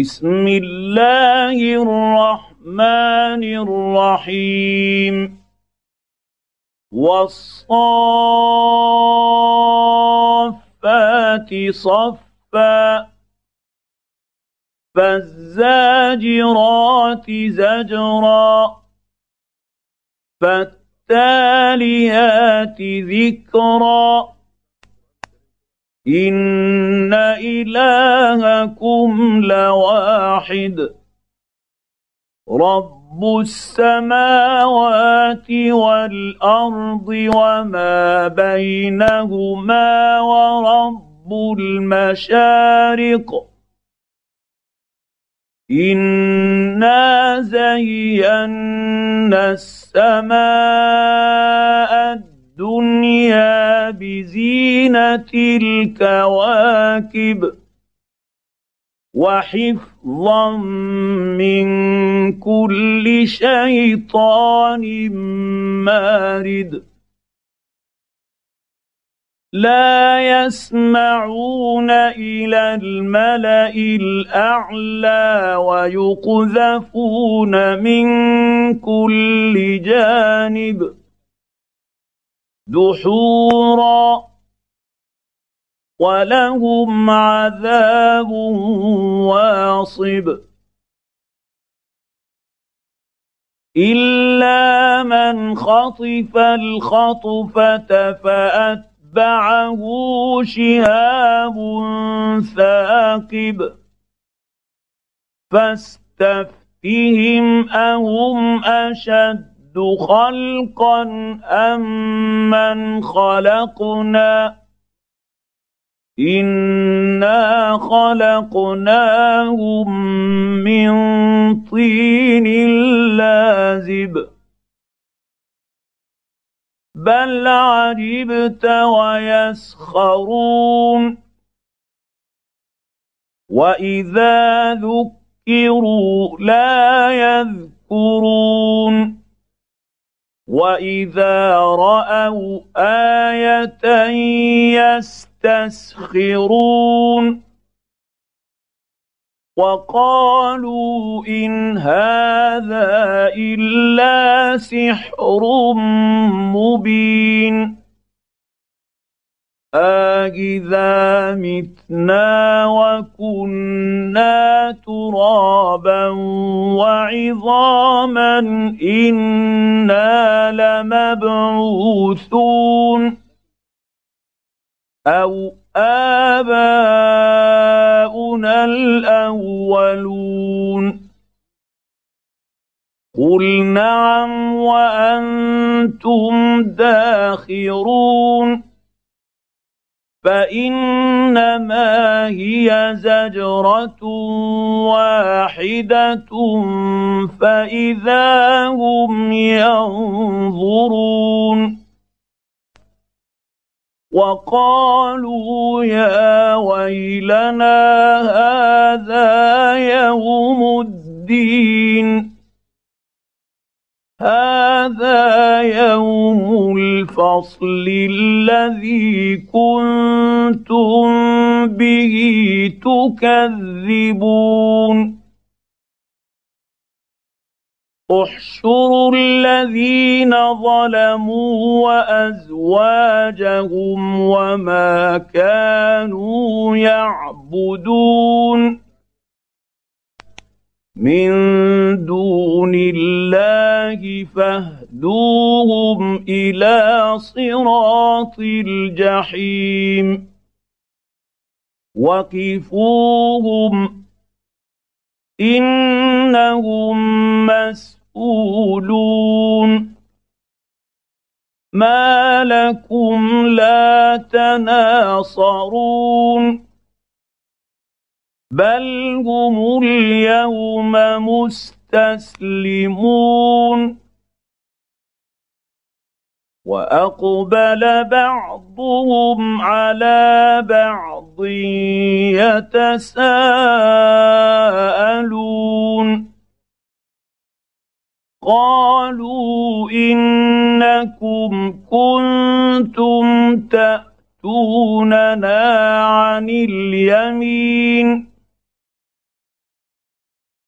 بسم الله الرحمن الرحيم. والصافات صفا. فالزاجرات زجرا. فالتاليات ذكرا. ان الهكم لواحد رب السماوات والارض وما بينهما ورب المشارق انا زينا السماء الكواكب وحفظا من كل شيطان مارد. لا يسمعون إلى الملأ الأعلى ويقذفون من كل جانب دحورا. ولهم عذاب واصب الا من خطف الخطفه فاتبعه شهاب ثاقب فاستفتهم اهم اشد خلقا أم من خلقنا انا خلقناهم من طين لازب بل عجبت ويسخرون واذا ذكروا لا يذكرون واذا راوا إيه يستسخرون. وقالوا إن هذا إلا سحر مبين. أإذا متنا وكنا ترابا وعظاما إنا لمبعوثون. أو آباؤنا الأولون قل نعم وأنتم داخرون فانما هي زجره واحدة فاذا هم ينظرون وقالوا يا ويلنا هذا يوم الدين. هذا يوم الفصل الذي كنتم به تكذبون. احشروا الذين ظلموا وأزواجهم وما كانوا يعبدون من دون الله فاهدوهم إلى صراط الجحيم وقفوهم إنهم مسئولون ما لكم لا تناصرون بل هم اليوم مستسلمون وأقبل بعضهم على بعض يتساءلون قالوا إنكم كنتم تأتوننا عن اليمين.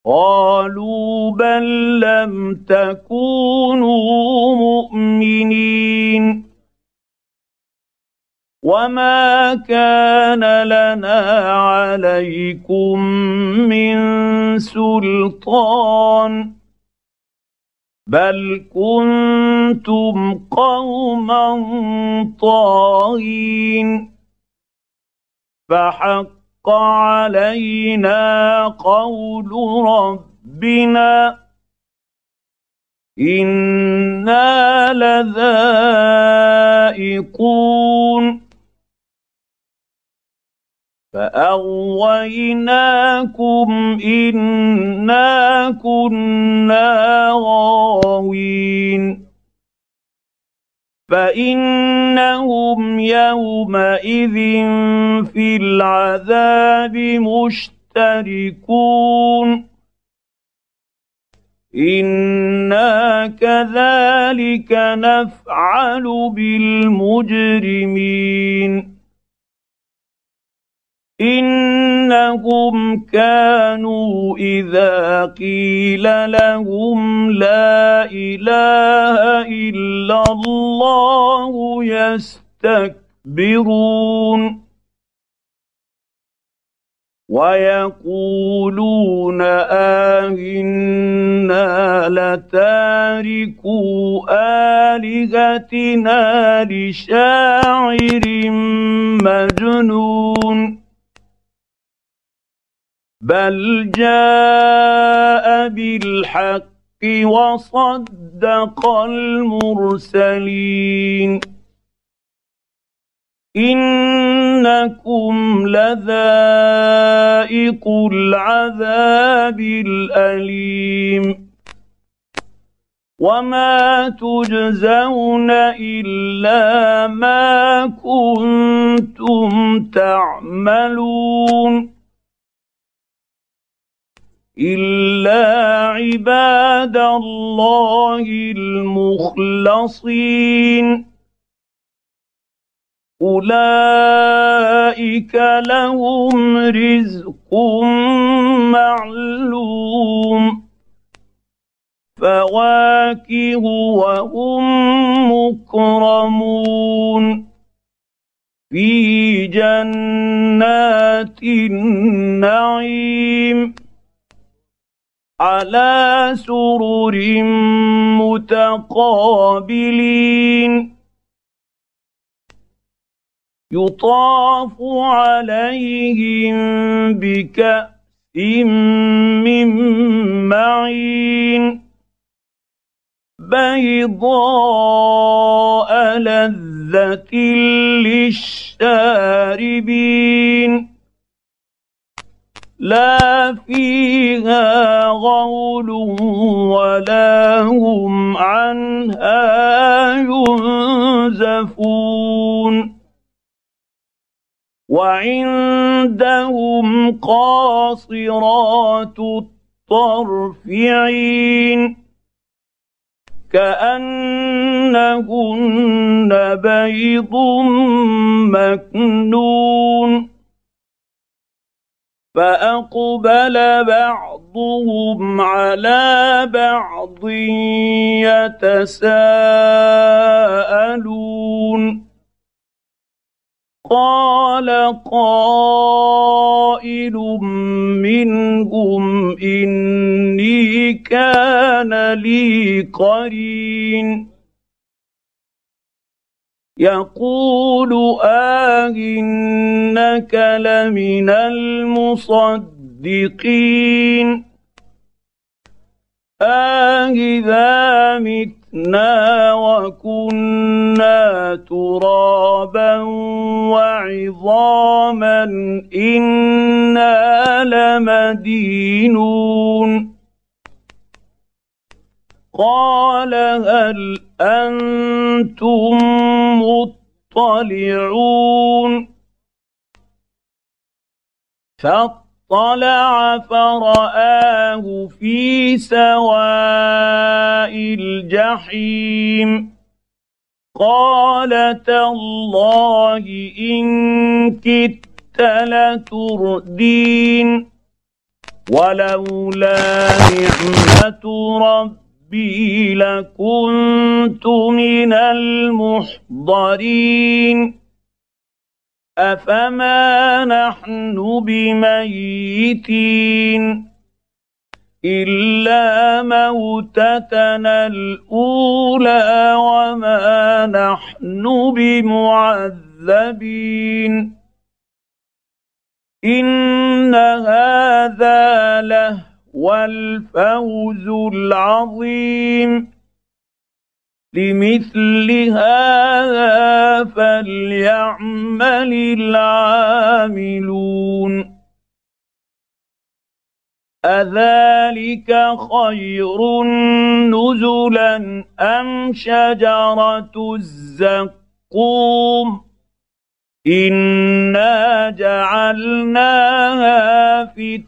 قالوا بل لم تكونوا مؤمنين. وما كان لنا عليكم من سلطان. بل كنتم قوما طاغين فحق علينا قول ربنا أنا لذائقون فاغويناكم انا كنا غاوين فانهم يومئذ في العذاب مشتركون أنا كذلك نفعل بالمجرمين إنهم كانوا إذا قيل لهم لا إله إلا الله يستكبرون. ويقولون آهنا لتاركوا آلهتنا لشاعر مجنون. بل جاء بالحق وصدق المرسلين انكم لذائق العذاب الاليم وما تجزون الا ما كنتم تعملون إلا عباد الله المخلصين. أولئك لهم رزق معلوم. فواكه وهم مكرمون. في جنات النعيم. على سرر متقابلين. يطاف عليهم بكأس من معين. بيضاء لذة للشاربين. لا فيها غول ولا هم عنها ينزفون. وعندهم قاصرات الطرف عين كأنهن بيض مكنون. فأقبل بعضهم على بعض يتساءلون. قال قائل منهم إني كان لي قرين. يقول آه إنك لمن المصدقين آه إذا متنا وكنا ترابا وعظاما إنا لمدينون قال هل أنتم مطلعون. فاطلع فرآه في سواء الجحيم. قال تالله إن كدت لتردين. ولولا نعمة ربي لكنت من المحضرين افما نحن بميتين الا موتتنا الاولى وما نحن بمعذبين ان هذا لهو الفوز العظيم. لمثل هذا فليعمل العاملون. أذلك خير نزلا أم شجرة الزقوم؟ إنا جعلناها فتنه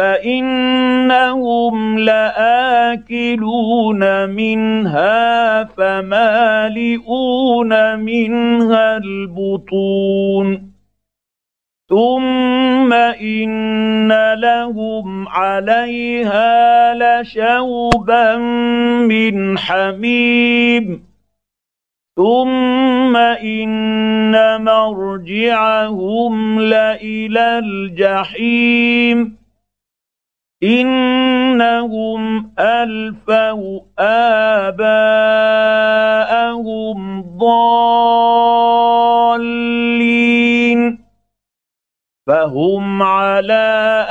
فإنهم لآكلون منها فمالئون منها البطون. ثم إن لهم عليها لشوبا من حميم. ثم إن مرجعهم لإلى الجحيم. انهم الفوا اباءهم ضالين فهم على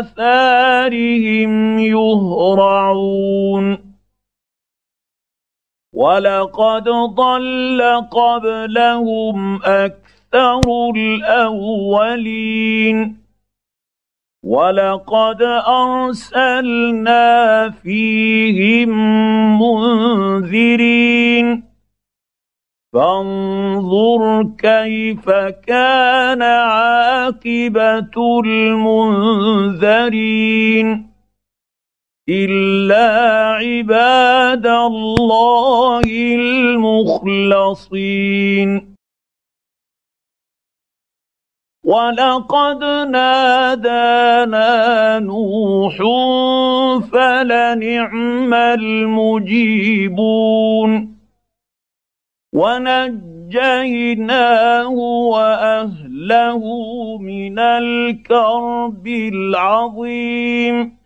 اثارهم يهرعون ولقد ضل قبلهم أكثر الاولين ولقد ارسلنا فيهم منذرين فانظر كيف كان عاقبه المنذرين الا عباد الله المخلصين ولقد نادانا نوح فلنعم المجيبون ونجيناه واهله من الكرب العظيم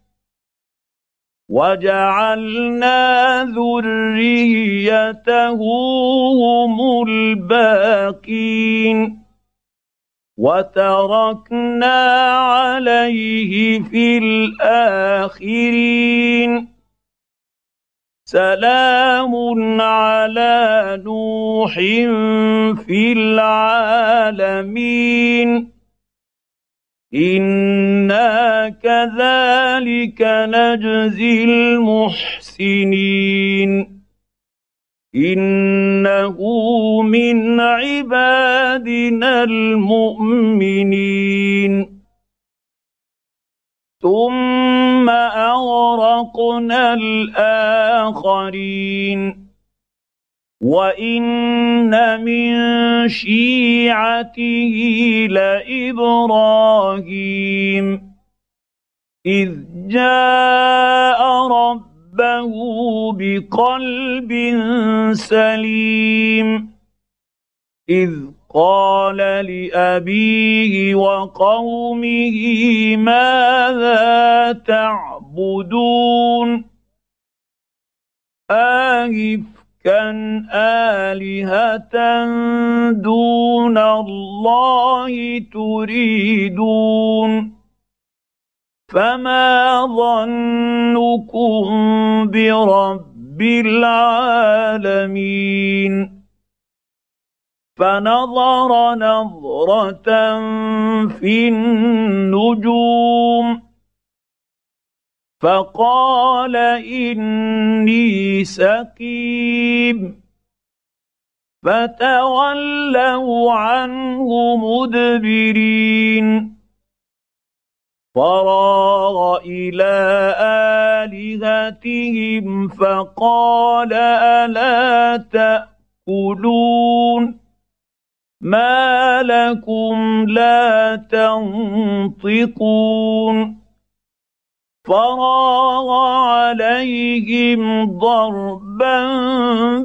وجعلنا ذريته هم الباقين وتركنا عليه في الآخرين. سلام على نوح في العالمين. إنا كذلك نجزي المحسنين. إنه من عبادنا المؤمنين. ثم اغرقنا الاخرين. وان من شيعته لابراهيم. اذ جاء رب ربه بقلب سليم. اذ قال لأبيه وقومه ماذا تعبدون؟ آهفكا آلهة دون الله تريدون. فما ظنكم برب العالمين؟ فنظر نظرة في النجوم فقال إني سقيم فتولوا عنه مدبرين فراغ إلى آلهتهم فقال ألا تأكلون ما لكم لا تنطقون فراغ عليهم ضربا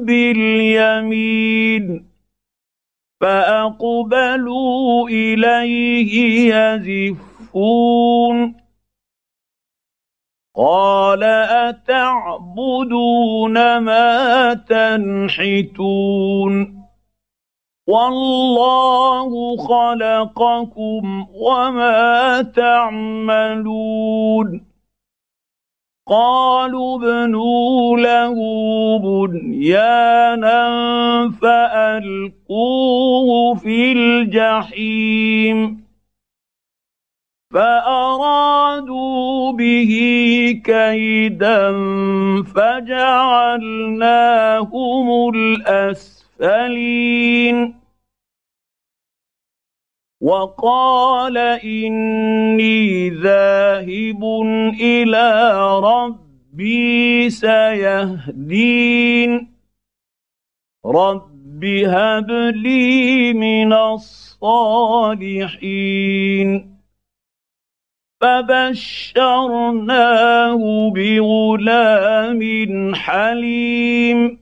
باليمين فاقبلوا اليه يزفون قال اتعبدون ما تنحتون والله خلقكم وما تعملون. قالوا ابنوا له بنيانا فألقوه في الجحيم. فأرادوا به كيدا فجعلناهم الأسفلين. وقال إني ذاهب إلى ربي سيهدين. رب هب لي من الصالحين. فبشرناه بغلام حليم.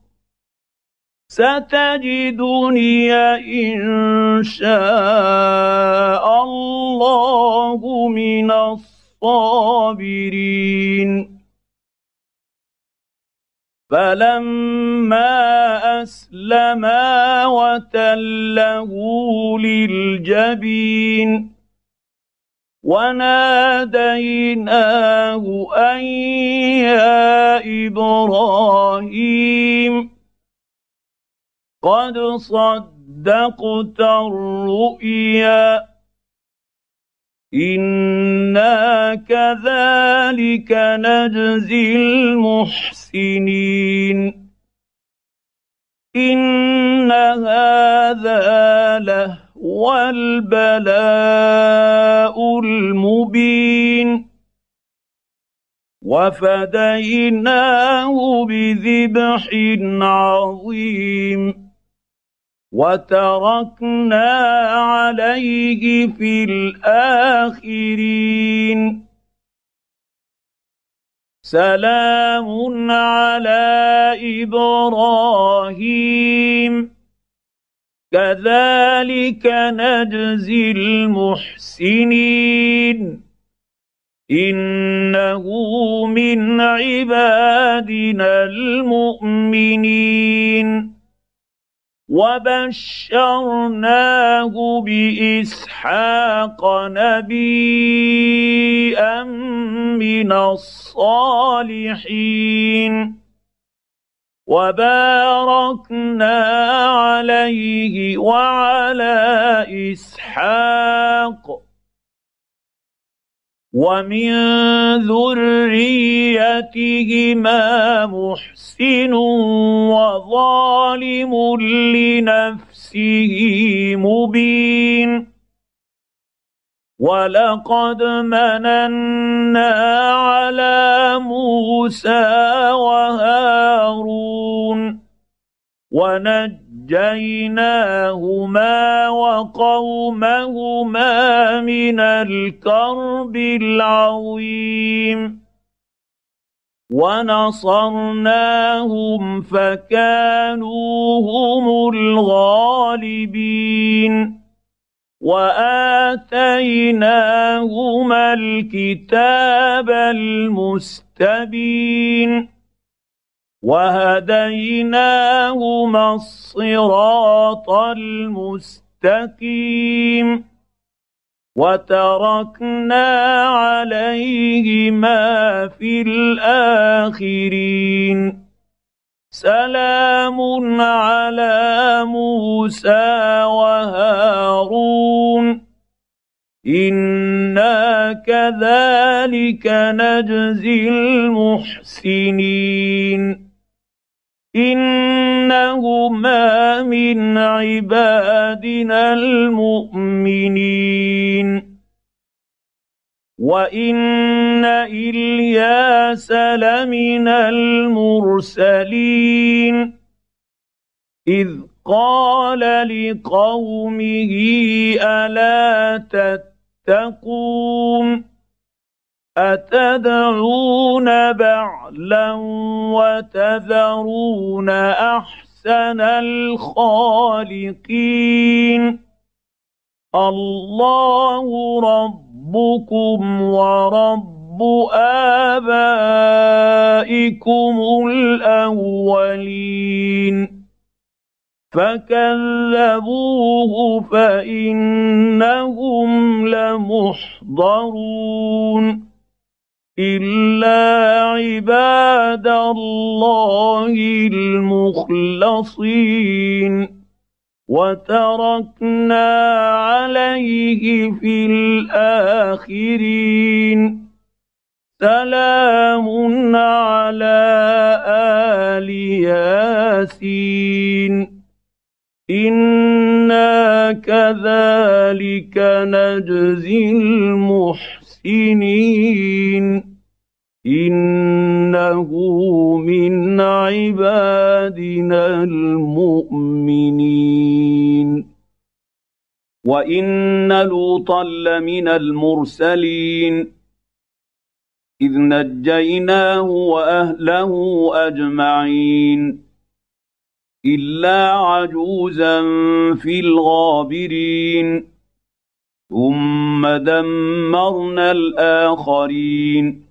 ستجدني إن شاء الله من الصابرين. فلما أسلما وتله للجبين وناديناه أن يا إبراهيم قد صدقت الرؤيا أنا كذلك نجزي المحسنين ان هذا لهو البلاء المبين وفديناه بذبح عظيم وتركنا عليه في الاخرين سلام على إبراهيم كذلك نجزي المحسنين انه من عبادنا المؤمنين وبشرناه بإسحاق نبيا من الصالحين. وباركنا عليه وعلى إسحاق ومن ذريتهما محسن وظالم لنفسه مبين ولقد مننا على موسى وهارون ونجى ونجيناهما وقومهما من الكرب العظيم ونصرناهم فكانوا هم الغالبين واتيناهما الكتاب المستبين وهديناهما الصراط المستقيم وتركنا عليهما في الاخرين سلام على موسى وهارون أنا كذلك نجزي المحسنين انهما من عبادنا المؤمنين. وان الياس لمن المرسلين. اذ قال لقومه الا تتقون اتدعون بعلا وتذرون احسن الخالقين الله ربكم ورب ابائكم الاولين فكذبوه فانهم لمحضرون الا عباد الله المخلصين وتركنا عليه في الاخرين سلام على ال ياسين أنا كذلك نجزي المحسنين إنه من عبادنا المؤمنين. وإن لوطا لمن المرسلين. إذ نجيناه وأهله أجمعين. إلا عجوزا في الغابرين. ثم دمرنا الآخرين.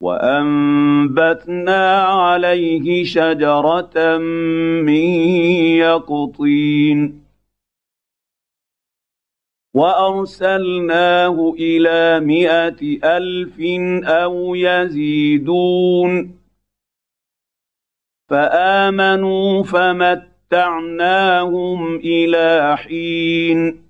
وأنبتنا عليه شجرة من يقطين وأرسلناه إلى مائه ألف أو يزيدون فآمنوا فمتعناهم إلى حين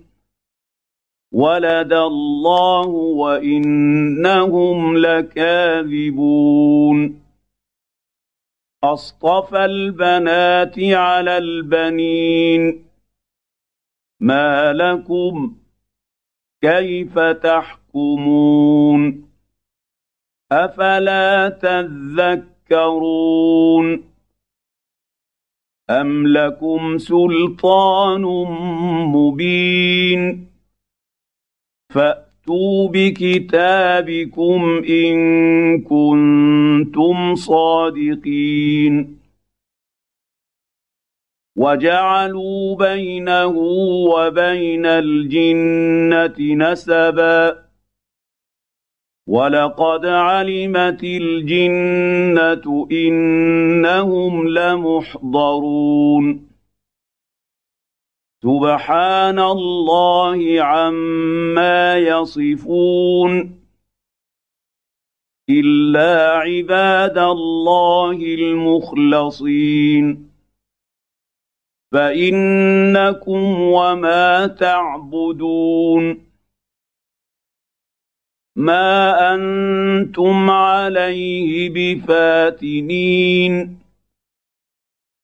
ولد الله وإنهم لكاذبون. أصطفى البنات على البنين. ما لكم كيف تحكمون؟ أفلا تذكرون؟ أم لكم سلطان مبين؟ فأتوا بكتابكم إن كنتم صادقين. وجعلوا بينه وبين الجنة نسبا. ولقد علمت الجنة إنهم لمحضرون. سبحان الله عما يصفون الا عباد الله المخلصين فانكم وما تعبدون ما أنتم عليه بفاتنين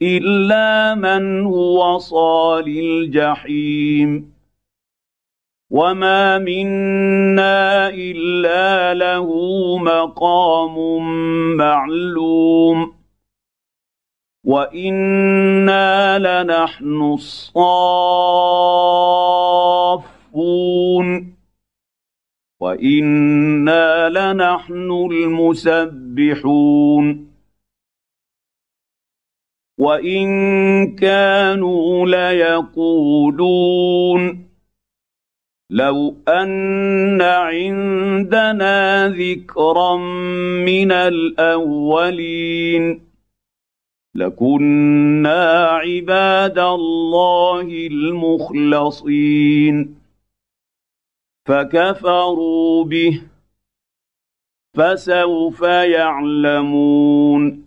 الا من هو صال الجحيم وما منا الا له مقام معلوم وأنا لنحن الصافون وأنا لنحن المسبحون وان كانوا ليقولون لو ان عندنا ذكرا من الاولين لكنا عباد الله المخلصين فكفروا به فسوف يعلمون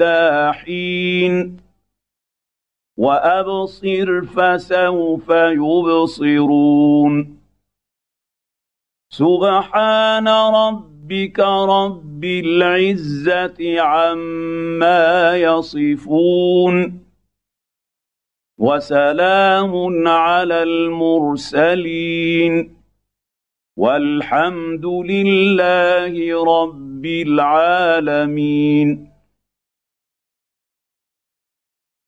حتى حين وأبصر فسوف يبصرون. سبحان ربك رب العزة عما يصفون. وسلام على المرسلين. والحمد لله رب العالمين.